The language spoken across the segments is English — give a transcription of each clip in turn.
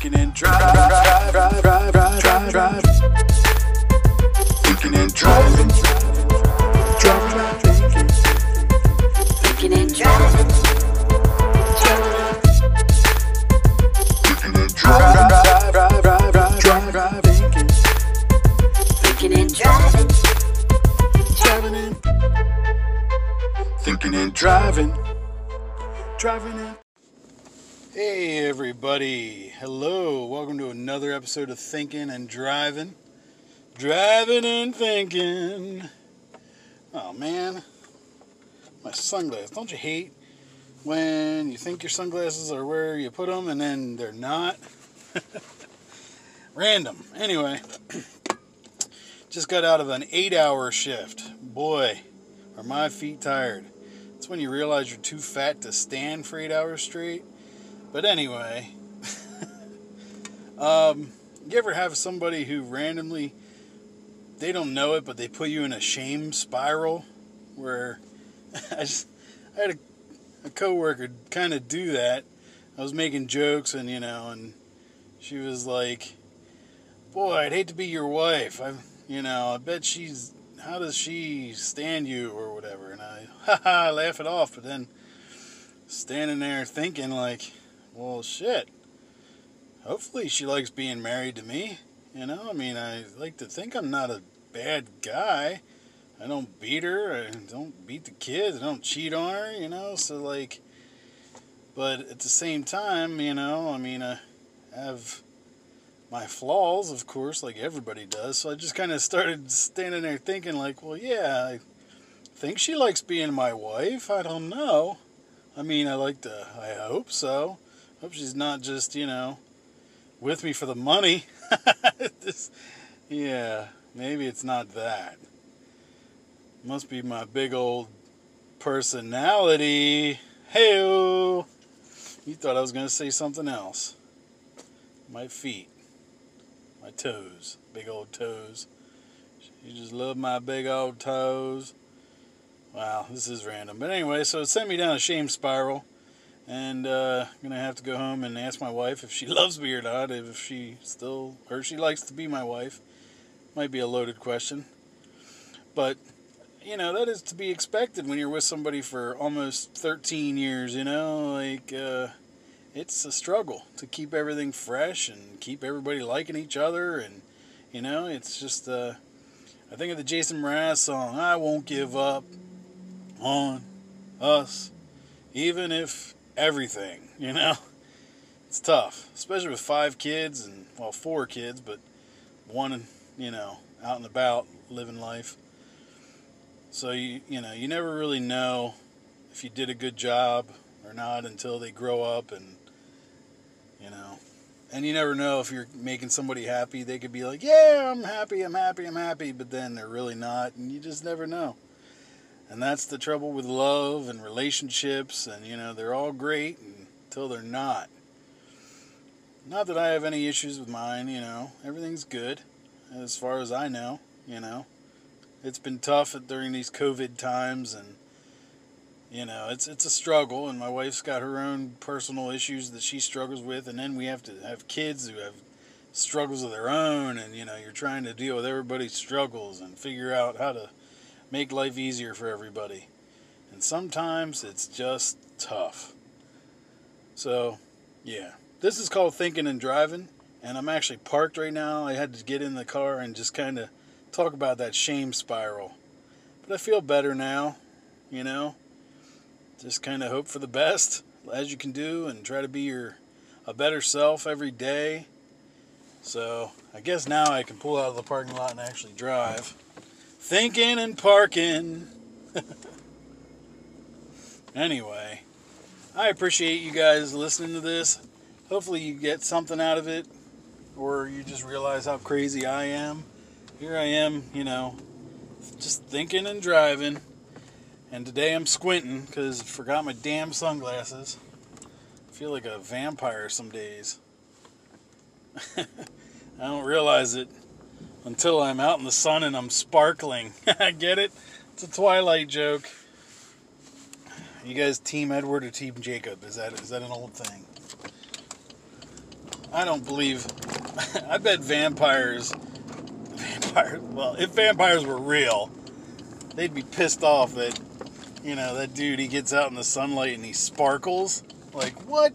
Thinking and driving, drive, drive, drive, drive, and driving, drive, thinking. Thinking and driving. Drive, drive, drive, drive, drive, thinking. Thinking and driving. Driving in. Thinking and driving. Driving in. Hey everybody. Hello. Welcome to another episode of Thinking and Driving. Driving and thinking. Oh man. My sunglasses. Don't you hate when you think your sunglasses are where you put them and then they're not? Random. Anyway, just got out of an eight hour shift. Boy, are my feet tired. It's when you realize you're too fat to stand for eight hours straight. But anyway, um, you ever have somebody who randomly, they don't know it, but they put you in a shame spiral where I just, I had a, a coworker kind of do that. I was making jokes and, you know, and she was like, boy, I'd hate to be your wife. I, you know, I bet she's, how does she stand you or whatever? And I, ha ha, laugh it off. But then standing there thinking like, well, shit. Hopefully she likes being married to me. You know, I mean, I like to think I'm not a bad guy. I don't beat her. I don't beat the kids. I don't cheat on her, you know? So, like, but at the same time, you know, I mean, I have my flaws, of course, like everybody does. So I just kind of started standing there thinking, like, well, yeah, I think she likes being my wife. I don't know. I mean, I like to, I hope so. Hope she's not just, you know, with me for the money. This- yeah, maybe it's not that. Must be my big old personality. Hey, you thought I was going to say something else. My feet, my toes, big old toes. You just love my big old toes. Wow, this is random. But anyway, so it sent me down a shame spiral. And uh, I'm to have to go home and ask my wife if she loves me or not, if she still, or she likes to be my wife. Might be a loaded question. But, you know, that is to be expected when you're with somebody for almost 13 years, you know? Like, uh, it's a struggle to keep everything fresh and keep everybody liking each other. And, you know, it's just, uh, I think of the Jason Mraz song, I won't give up on us, even if everything, you know? It's tough, especially with five kids and, well, four kids, but one, you know, out and about living life. So, you, you know, you never really know if you did a good job or not until they grow up and, you know, and you never know if you're making somebody happy. They could be like, yeah, I'm happy, I'm happy, I'm happy, but then they're really not, and you just never know. And that's the trouble with love and relationships, and you know, they're all great until they're not. Not that I have any issues with mine, you know, everything's good as far as I know, you know. It's been tough during these COVID times, and you know, it's it's a struggle, and my wife's got her own personal issues that she struggles with, and then we have to have kids who have struggles of their own, and you know, you're trying to deal with everybody's struggles and figure out how to make life easier for everybody. And sometimes it's just tough. So, yeah. This is called Thinking and Driving, and I'm actually parked right now. I had to get in the car and just kind of talk about that shame spiral. But I feel better now, you know? Just kind of hope for the best as you can do and try to be your a better self every day. So, I guess now I can pull out of the parking lot and actually drive. Thinking and parking. anyway, I appreciate you guys listening to this. Hopefully, you get something out of it, or you just realize how crazy I am. Here I am, you know, just thinking and driving. And today I'm squinting because I forgot my damn sunglasses. I feel like a vampire some days. I don't realize it until I'm out in the sun and I'm sparkling. I get it? It's a Twilight joke. You guys, Team Edward or Team Jacob? Is that is that an old thing? I don't believe. I bet vampires. Vampire. Well, if vampires were real, they'd be pissed off that, you know, that dude he gets out in the sunlight and he sparkles. Like what?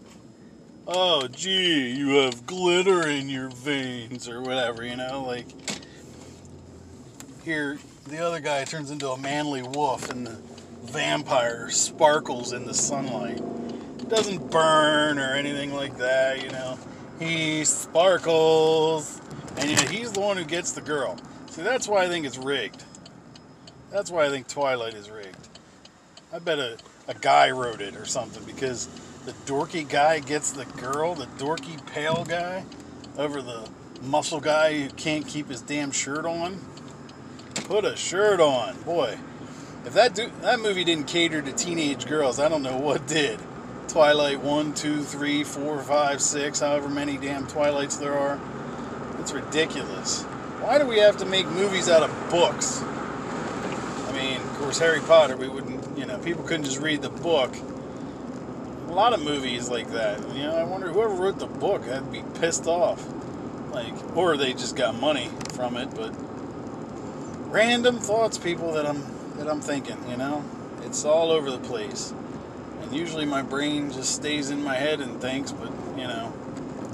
Oh, gee, you have glitter in your veins or whatever. You know, like here the other guy turns into a manly wolf and the vampire sparkles in the sunlight. It doesn't burn or anything like that, you know. He sparkles, and yet he's the one who gets the girl. See, that's why I think it's rigged. That's why I think Twilight is rigged. I bet a, a guy wrote it or something because the dorky guy gets the girl, the dorky pale guy, over the muscle guy who can't keep his damn shirt on. Put a shirt on, boy. If that do, that movie didn't cater to teenage girls, I don't know what did. Twilight 1, 2, 3, 4, 5, 6, however many damn Twilights there are. It's ridiculous. Why do we have to make movies out of books? I mean, of course, Harry Potter, we wouldn't, you know, people couldn't just read the book. A lot of movies like that. You know, I wonder whoever wrote the book had to be pissed off. Like, or they just got money from it, but random thoughts, people, that I'm that I'm thinking, you know? It's all over the place. And usually my brain just stays in my head and thinks, but, you know,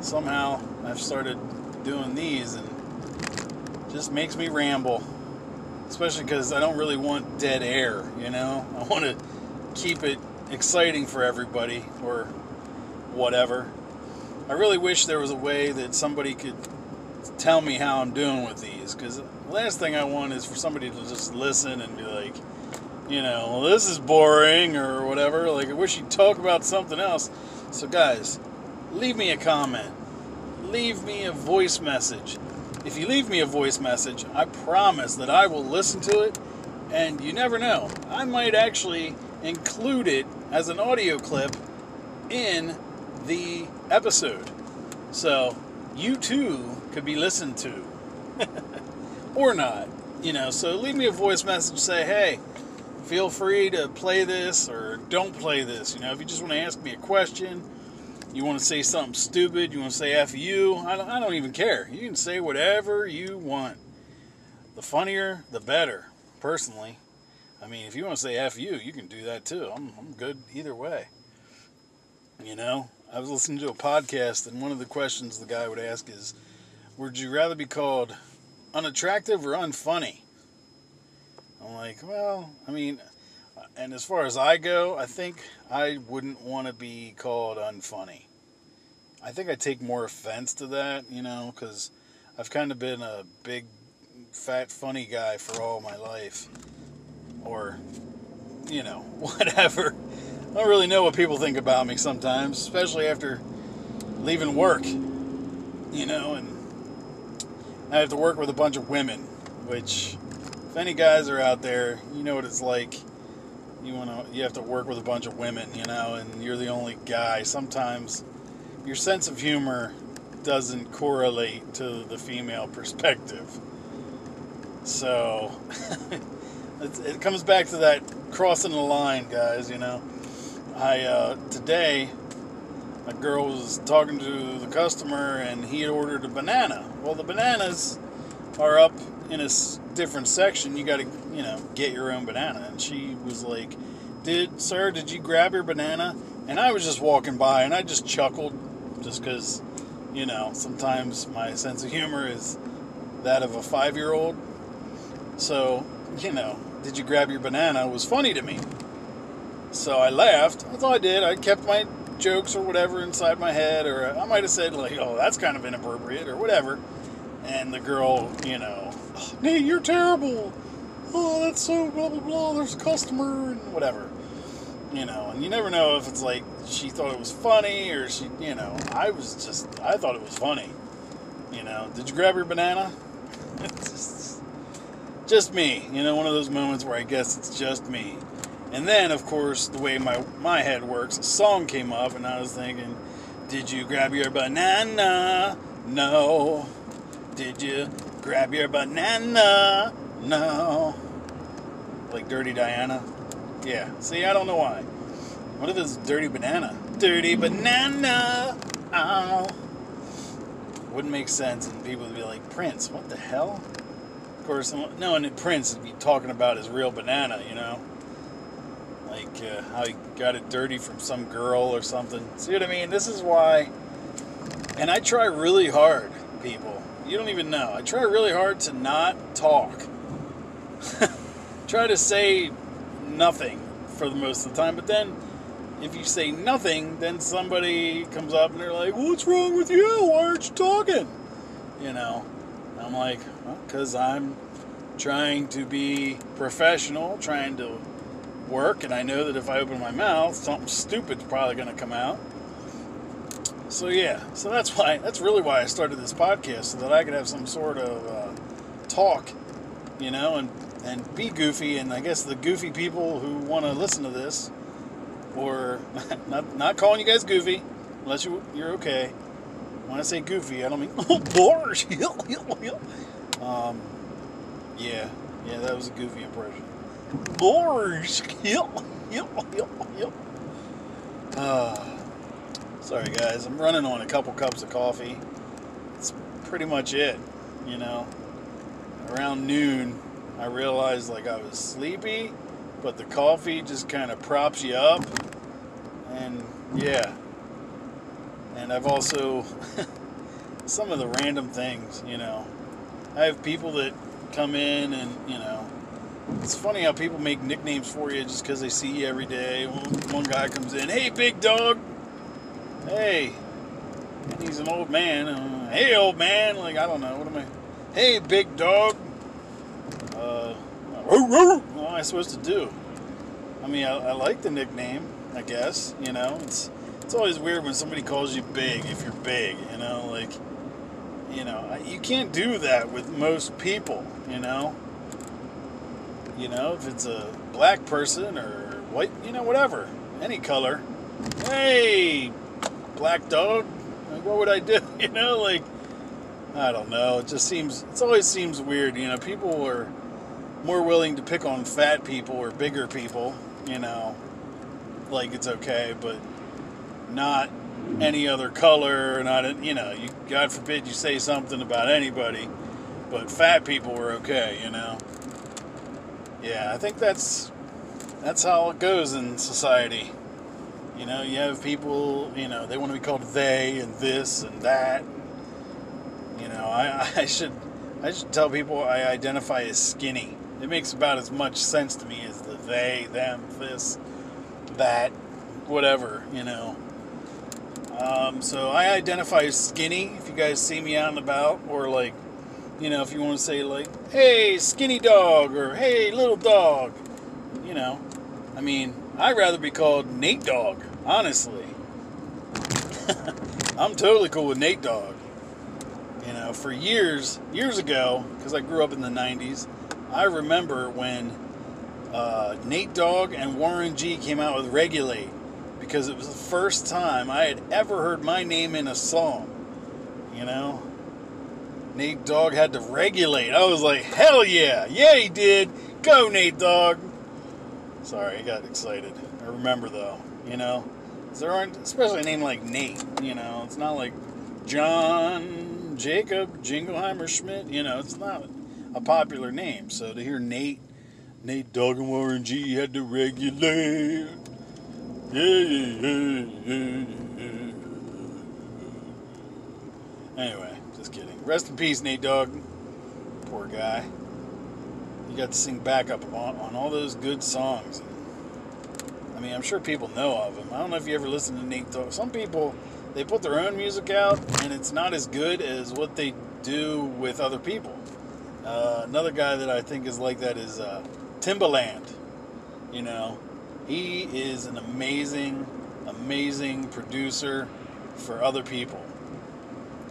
somehow I've started doing these and just makes me ramble. Especially because I don't really want dead air, you know? I want to keep it exciting for everybody or whatever. I really wish there was a way that somebody could tell me how I'm doing with these because the last thing I want is for somebody to just listen and be like, you know, well, this is boring or whatever. Like, I wish you'd talk about something else. So, guys, leave me a comment, leave me a voice message. If you leave me a voice message, I promise that I will listen to it, and you never know, I might actually include it as an audio clip in the episode. So, you too could be listened to. or not. You know, so leave me a voice message say, hey, feel free to play this or don't play this. You know, if you just want to ask me a question, you want to say something stupid, you want to say F you, I don't, I don't even care. You can say whatever you want. The funnier, the better, personally. I mean, if you want to say F you, you can do that too. I'm, I'm good either way. You know, I was listening to a podcast, and one of the questions the guy would ask is, would you rather be called unattractive or unfunny? I'm like, well, I mean, and as far as I go, I think I wouldn't want to be called unfunny. I think I take more offense to that, you know, because I've kind of been a big, fat, funny guy for all my life. Or, you know, whatever. I don't really know what people think about me sometimes, especially after leaving work, you know, and I have to work with a bunch of women, which, if any guys are out there, you know what it's like. You want to, you have to work with a bunch of women, you know, and you're the only guy. Sometimes your sense of humor doesn't correlate to the female perspective. So it comes back to that crossing the line, guys. You know, I uh, today a girl was talking to the customer and he had ordered a banana. Well, the bananas are up in a different section. You got to, you know, get your own banana. And she was like, "Did sir, did you grab your banana?" And I was just walking by and I just chuckled just cuz you know, sometimes my sense of humor is that of a 5-year-old. So, you know, did you grab your banana was funny to me. So I laughed. That's all I did. I kept my jokes or whatever inside my head, or I might have said like, "Oh, that's kind of inappropriate" or whatever. And the girl, you know, oh, "Nee, you're terrible." Oh, that's so blah blah blah. There's a customer and whatever, you know. And you never know if it's like she thought it was funny or she, you know. I was just, I thought it was funny. You know, did you grab your banana? just, just me. You know, one of those moments where I guess it's just me. And then, of course, the way my my head works, a song came up, and I was thinking, "Did you grab your banana? No. Did you grab your banana? No." Like Dirty Diana. Yeah. See, I don't know why. What if it's Dirty Banana? Dirty Banana. Oh. wouldn't make sense, and people would be like, Prince, what the hell? Of course, no and in Prince would be talking about his real banana, you know? Like uh, how he got it dirty from some girl or something. See what I mean? This is why. And I try really hard, people. You don't even know. I try really hard to not talk. try to say nothing for the most of the time, but then if you say nothing, then somebody comes up and they're like, "What's wrong with you? Why aren't you talking?" You know, I'm like, because I'm trying to be professional, trying to work, and I know that if I open my mouth, something stupid's probably going to come out. So yeah, so that's why that's really why I started this podcast so that I could have some sort of uh, talk, you know, and and be goofy. And I guess the goofy people who want to listen to this, or not not calling you guys goofy, unless you you're okay. When I say goofy, I don't mean oh bars. um, yeah, yeah, that was a goofy impression. Bars. Uh, sorry guys, I'm running on a couple cups of coffee. That's pretty much it, you know. Around noon, I realized like I was sleepy, but the coffee just kind of props you up. And yeah. And I've also some of the random things, you know. I have people that come in and, you know, it's funny how people make nicknames for you just because they see you every day. One, guy comes in, hey, big dog. Hey. And he's an old man. Uh, hey, old man. Like, I don't know. What am I? Hey, big dog. Uh, what am I supposed to do? I mean, I, I like the nickname, I guess. You know, it's it's always weird when somebody calls you big if you're big. You know, like, you know, you can't do that with most people. You know you know, if it's a black person or white, you know, whatever, any color. Hey, black dog. Like, what would I do? You know, like, I don't know. It just seems, it always seems weird. You know, people are more willing to pick on fat people or bigger people, you know, like it's okay, but not any other color, not, you know, you, God forbid you say something about anybody, but fat people were okay, you know. Yeah, I think that's that's how it goes in society. You know, you have people, you know, they want to be called they and this and that. You know, I, I should I should tell people I identify as skinny. It makes about as much sense to me as the they, them, this, that, whatever, you know. Um, so I identify as skinny. If you guys see me out and about, or like you know, if you want to say like, "Hey, skinny dog," or "Hey, little dog," you know, I mean, I'd rather be called Nate Dog. Honestly, I'm totally cool with Nate Dog. You know, for years, years ago, because I grew up in the '90s, I remember when uh, Nate Dogg and Warren G came out with "Regulate," because it was the first time I had ever heard my name in a song. You know, Nate Dogg had to regulate. I was like, hell yeah. Yeah, he did. Go, Nate Dogg. Sorry, I got excited. I remember, though, you know, there aren't, especially a name like Nate, you know, it's not like John, Jacob, Jingleheimer, Schmidt, you know, it's not a popular name. So to hear Nate, Nate Dogg and Warren G had to regulate. Yeah, yeah, yeah, yeah. Anyway. Rest in peace, Nate Dogg. Poor guy. You got to sing backup on, on all those good songs. I mean, I'm sure people know of him. I don't know if you ever listen to Nate Dogg. Some people, they put their own music out, and it's not as good as what they do with other people. Uh, another guy that I think is like that is uh, Timbaland. You know, he is an amazing, amazing producer for other people.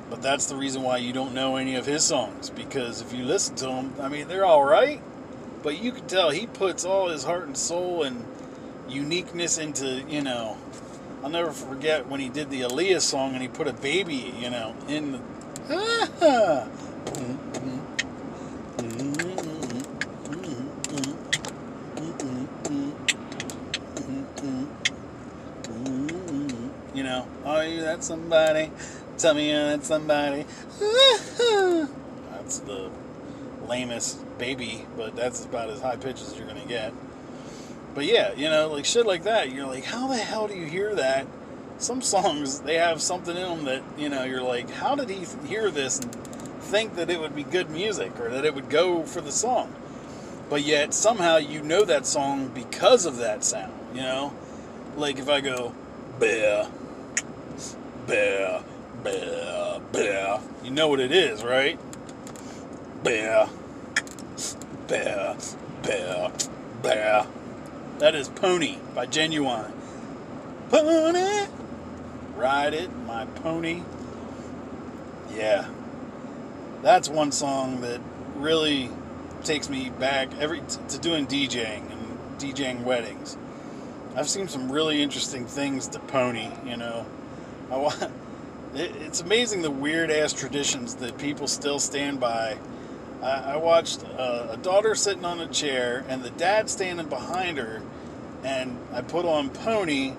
But that's the reason why you don't know any of his songs because if you listen to them, I mean, they're all right, but you can tell he puts all his heart and soul and uniqueness into, you know, I'll never forget when he did the Aaliyah song and he put a baby, you know, in the. You know, oh, are you that somebody? Tell me that somebody. That's the lamest baby, but that's about as high pitch as you're gonna get. But yeah, you know, like shit like that. You're like, how the hell do you hear that? Some songs they have something in them that you know you're like, how did he hear this and think that it would be good music or that it would go for the song? But yet somehow you know that song because of that sound. You know, like if I go, bear, bear, bear, bear, you know what it is, right? Bear, bear, bear, bear. That is Pony by Ginuwine. Pony, ride it, my pony. Yeah, that's one song that really takes me back every to doing DJing and DJing weddings. I've seen some really interesting things to Pony. You know, I want. It, it's amazing the weird ass traditions that people still stand by. I, I watched a, a daughter sitting on a chair and the dad standing behind her, and I put on Pony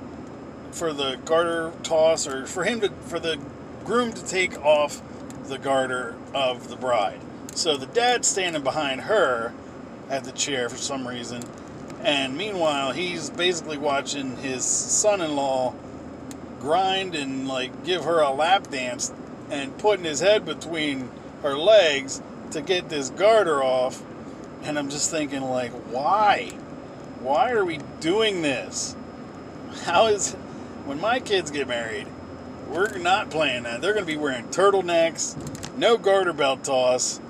for the garter toss or for him to for the groom to take off the garter of the bride. So the dad's standing behind her at the chair for some reason, and meanwhile he's basically watching his son-in-law grind and like give her a lap dance and putting his head between her legs to get this garter off. And I'm just thinking like, why? Why are we doing this? How is when my kids get married, we're not playing that. They're going to be wearing turtlenecks, no garter belt toss,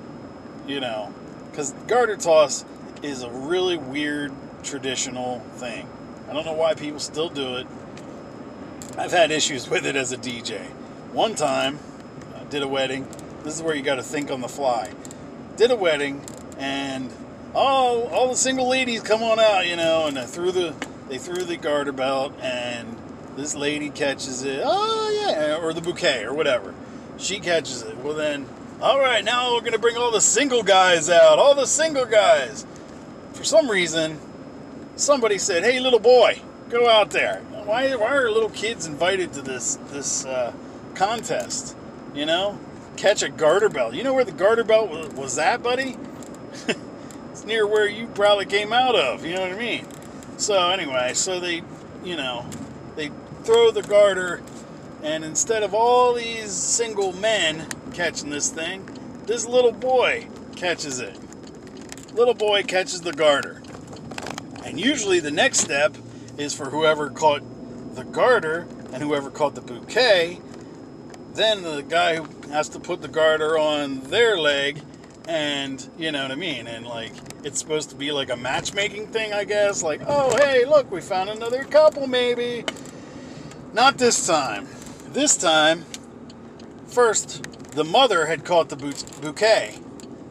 you know, because garter toss is a really weird traditional thing. I don't know why people still do it. I've had issues with it as a DJ. One time, I did a wedding. This is where you got to think on the fly. Did a wedding, and oh, all the single ladies come on out, you know, and I threw the they threw the garter belt, and this lady catches it. Oh yeah, or the bouquet or whatever. She catches it. Well then, all right, now we're gonna bring all the single guys out. All the single guys. For some reason, somebody said, "Hey, little boy, go out there." Why, why are little kids invited to this this uh, contest? You know, catch a garter belt. You know where the garter belt was, was at, buddy? it's near where you probably came out of. You know what I mean? So anyway, so they, you know, they throw the garter, and instead of all these single men catching this thing, this little boy catches it. Little boy catches the garter. And usually the next step is for whoever caught the garter and whoever caught the bouquet. Then the guy who has to put the garter on their leg, and you know what I mean? And like, it's supposed to be like a matchmaking thing, I guess. Like, oh, hey, look, we found another couple, maybe. Not this time. This time, first, the mother had caught the bouquet.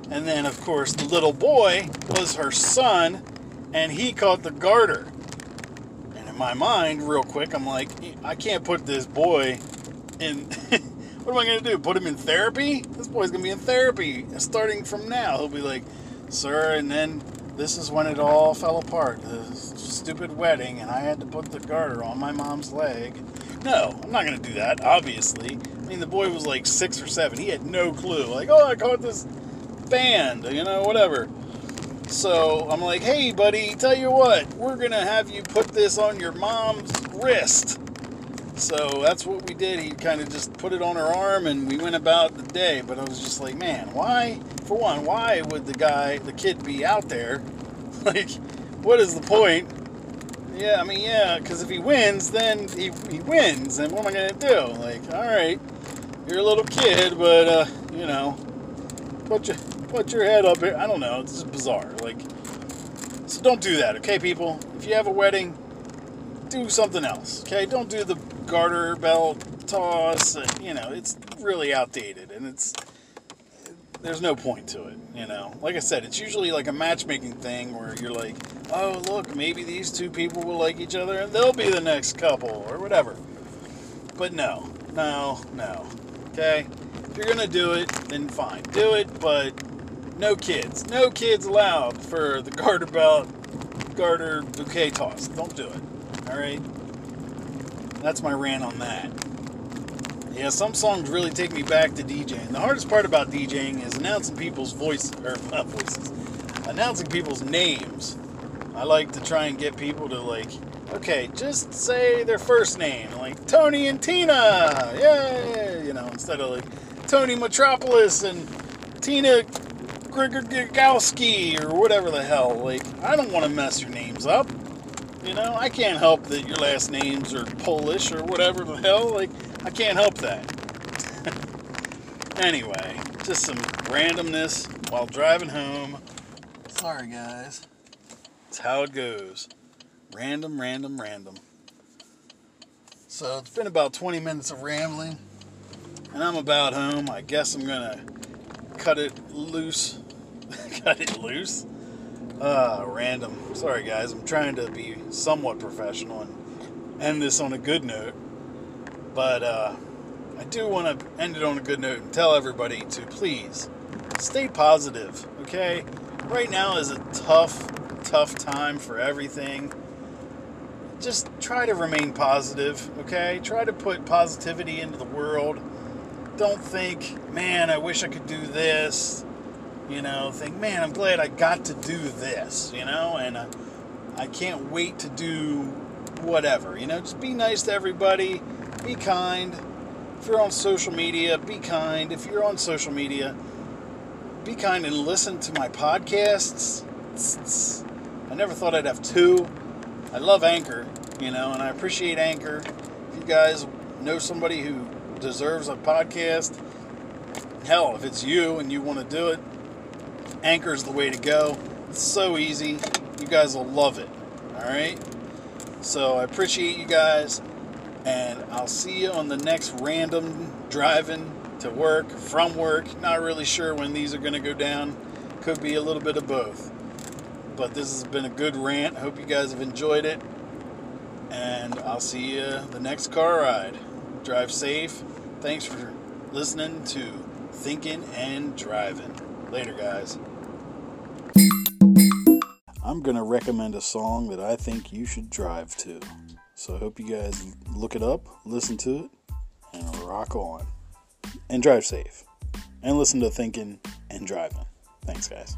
And then, of course, the little boy was her son, and he caught the garter. My mind, real quick, I'm like, I can't put this boy in. what am I going to do? Put him in therapy? This boy's going to be in therapy starting from now. He'll be like, sir, and then this is when it all fell apart. The stupid wedding, and I had to put the garter on my mom's leg. No, I'm not going to do that, obviously. I mean, the boy was like six or seven. He had no clue. Like, oh, I caught this band, you know, whatever. So I'm like, hey, buddy, tell you what, we're going to have you put this on your mom's wrist. So that's what we did. He kind of just put it on her arm and we went about the day. But I was just like, man, why? For one, why would the guy, the kid, be out there? like, what is the point? Yeah, I mean, yeah, because if he wins, then he, he wins. And what am I going to do? Like, all right, you're a little kid, but, uh, you know, put your, put your head up here. I don't know. This is bizarre. Like, so don't do that, okay, people? If you have a wedding, do something else, okay? Don't do the garter belt toss. You know, it's really outdated, and it's there's no point to it. You know, like I said, it's usually like a matchmaking thing where you're like, oh look, maybe these two people will like each other, and they'll be the next couple or whatever. But no, no, no. Okay, if you're gonna do it, then fine, do it, but no kids, no kids allowed for the garter belt, garter bouquet toss. Don't do it. All right. That's my rant on that. Yeah, some songs really take me back to DJing. The hardest part about DJing is announcing people's voice or not voices, announcing people's names. I like to try and get people to like, okay, just say their first name, like Tony and Tina, yeah, you know, instead of like Tony Metropolis and Tina Grigorgowski or whatever the hell. Like, I don't want to mess your names up. You know, I can't help that your last names are Polish or whatever the hell. Like, I can't help that. anyway, just some randomness while driving home. Sorry, guys. It's how it goes. Random, random, random. So it's been about 20 minutes of rambling, and I'm about home. I guess I'm gonna cut it loose. cut it loose? Uh, random. Sorry, guys. I'm trying to be somewhat professional and end this on a good note. But uh, I do want to end it on a good note and tell everybody to please stay positive, okay? Right now is a tough, tough time for everything. Just try to remain positive, okay? Try to put positivity into the world. Don't think, man, I wish I could do this. You know, think, man, I'm glad I got to do this, you know, and I, I can't wait to do whatever. You know, just be nice to everybody be kind. If you're on social media, be kind. If you're on social media, be kind and listen to my podcasts. I never thought I'd have two. I love Anchor, you know, and I appreciate Anchor. If you guys know somebody who deserves a podcast, hell, if it's you and you want to do it, Anchor's the way to go. It's so easy. You guys will love it. All right? So I appreciate you guys. And I'll see you on the next random driving to work, from work. Not really sure when these are going to go down. Could be a little bit of both. But this has been a good rant. Hope you guys have enjoyed it. And I'll see you the next car ride. Drive safe. Thanks for listening to Thinking and Driving. Later, guys. I'm going to recommend a song that I think you should drive to. So I hope you guys look it up, listen to it, and rock on. And drive safe. And listen to Thinking and Driving. Thanks, guys.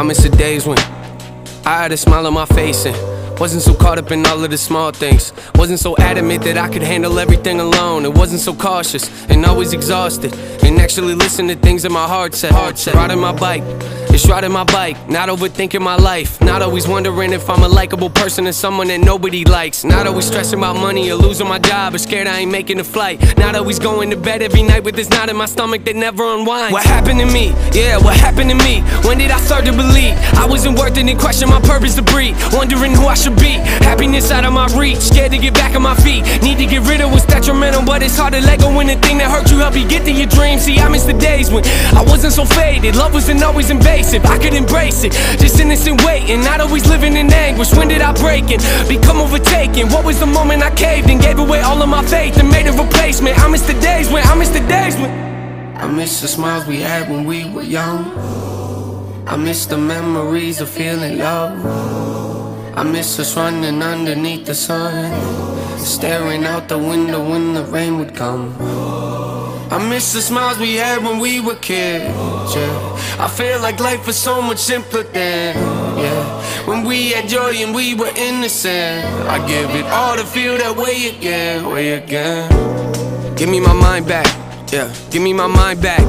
I miss the days when I had a smile on my face and wasn't so caught up in all of the small things. Wasn't so adamant that I could handle everything alone. It wasn't so cautious and always exhausted. And actually listen to things that my heart said. Heart said. Riding my bike, it's riding my bike. Not overthinking my life. Not always wondering if I'm a likable person or someone that nobody likes. Not always stressing about money or losing my job or scared I ain't making a flight. Not always going to bed every night with this knot in my stomach that never unwinds. What happened to me? Yeah, what happened to me? When did I start to believe I wasn't worth it and question my purpose to breathe? Wondering who I should be. Happiness out of my reach, scared to get back on my feet. Need to get rid of what's detrimental, but it's hard to let go when the thing that hurt you help you get to your dreams. See, I miss the days when I wasn't so faded. Love wasn't always invasive. I could embrace it, just innocent waiting, not always living in anguish. When did I break it? Become overtaken. What was the moment I caved and gave away all of my faith and made a replacement? I miss the days when I miss the days when I miss the smiles we had when we were young. I miss the memories of feeling love. I miss us running underneath the sun, staring out the window when the rain would come. I miss the smiles we had when we were kids. Yeah, I feel like life was so much simpler then. Yeah, when we had joy and we were innocent. I give it all to feel that way again, way again. Give me my mind back. Yeah, give me my mind back.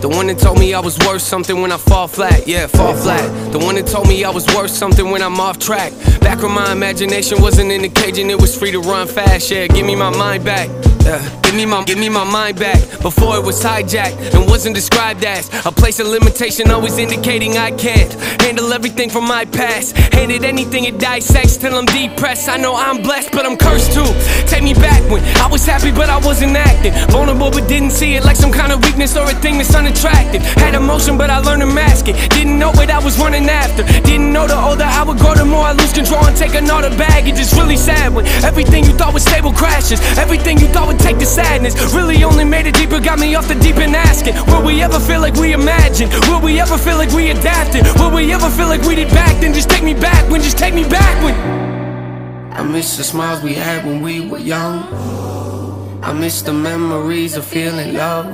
The one that told me I was worth something when I fall flat, yeah, fall flat. The one that told me I was worth something when I'm off track. Back when my imagination wasn't in the cage and it was free to run fast, yeah, give me my mind back. Yeah, give me my give me my mind back before it was hijacked and wasn't described as a place of limitation, always indicating I can't handle everything from my past. Handed anything it dissects till I'm depressed. I know I'm blessed, but I'm cursed too. Take me back when I was happy, but I wasn't acting. Vulnerable, but didn't see it like some kind of weakness or a thing that's unattractive. Had emotion, but I learned to mask it. Didn't know what I was running after. Didn't know the older I would go, the more I lose control and take another baggage. It's really sad when everything you thought was stable crashes. Everything you thought would take the sadness really only made it deeper. Got me off the deep end asking, will we ever feel like we imagined? Will we ever feel like we adapted? Will we ever feel like we did back then? Just take me back when, just take me back when. I miss the smiles we had when we were young. I miss the memories of feeling love.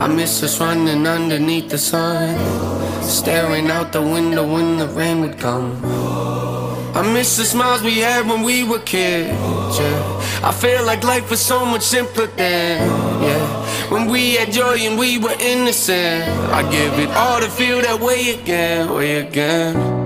I miss us running underneath the sun, staring out the window when the rain would come. I miss the smiles we had when we were kids. Yeah. I feel like life was so much simpler then. Yeah, when we had joy and we were innocent. I give it all to feel that way again, way again.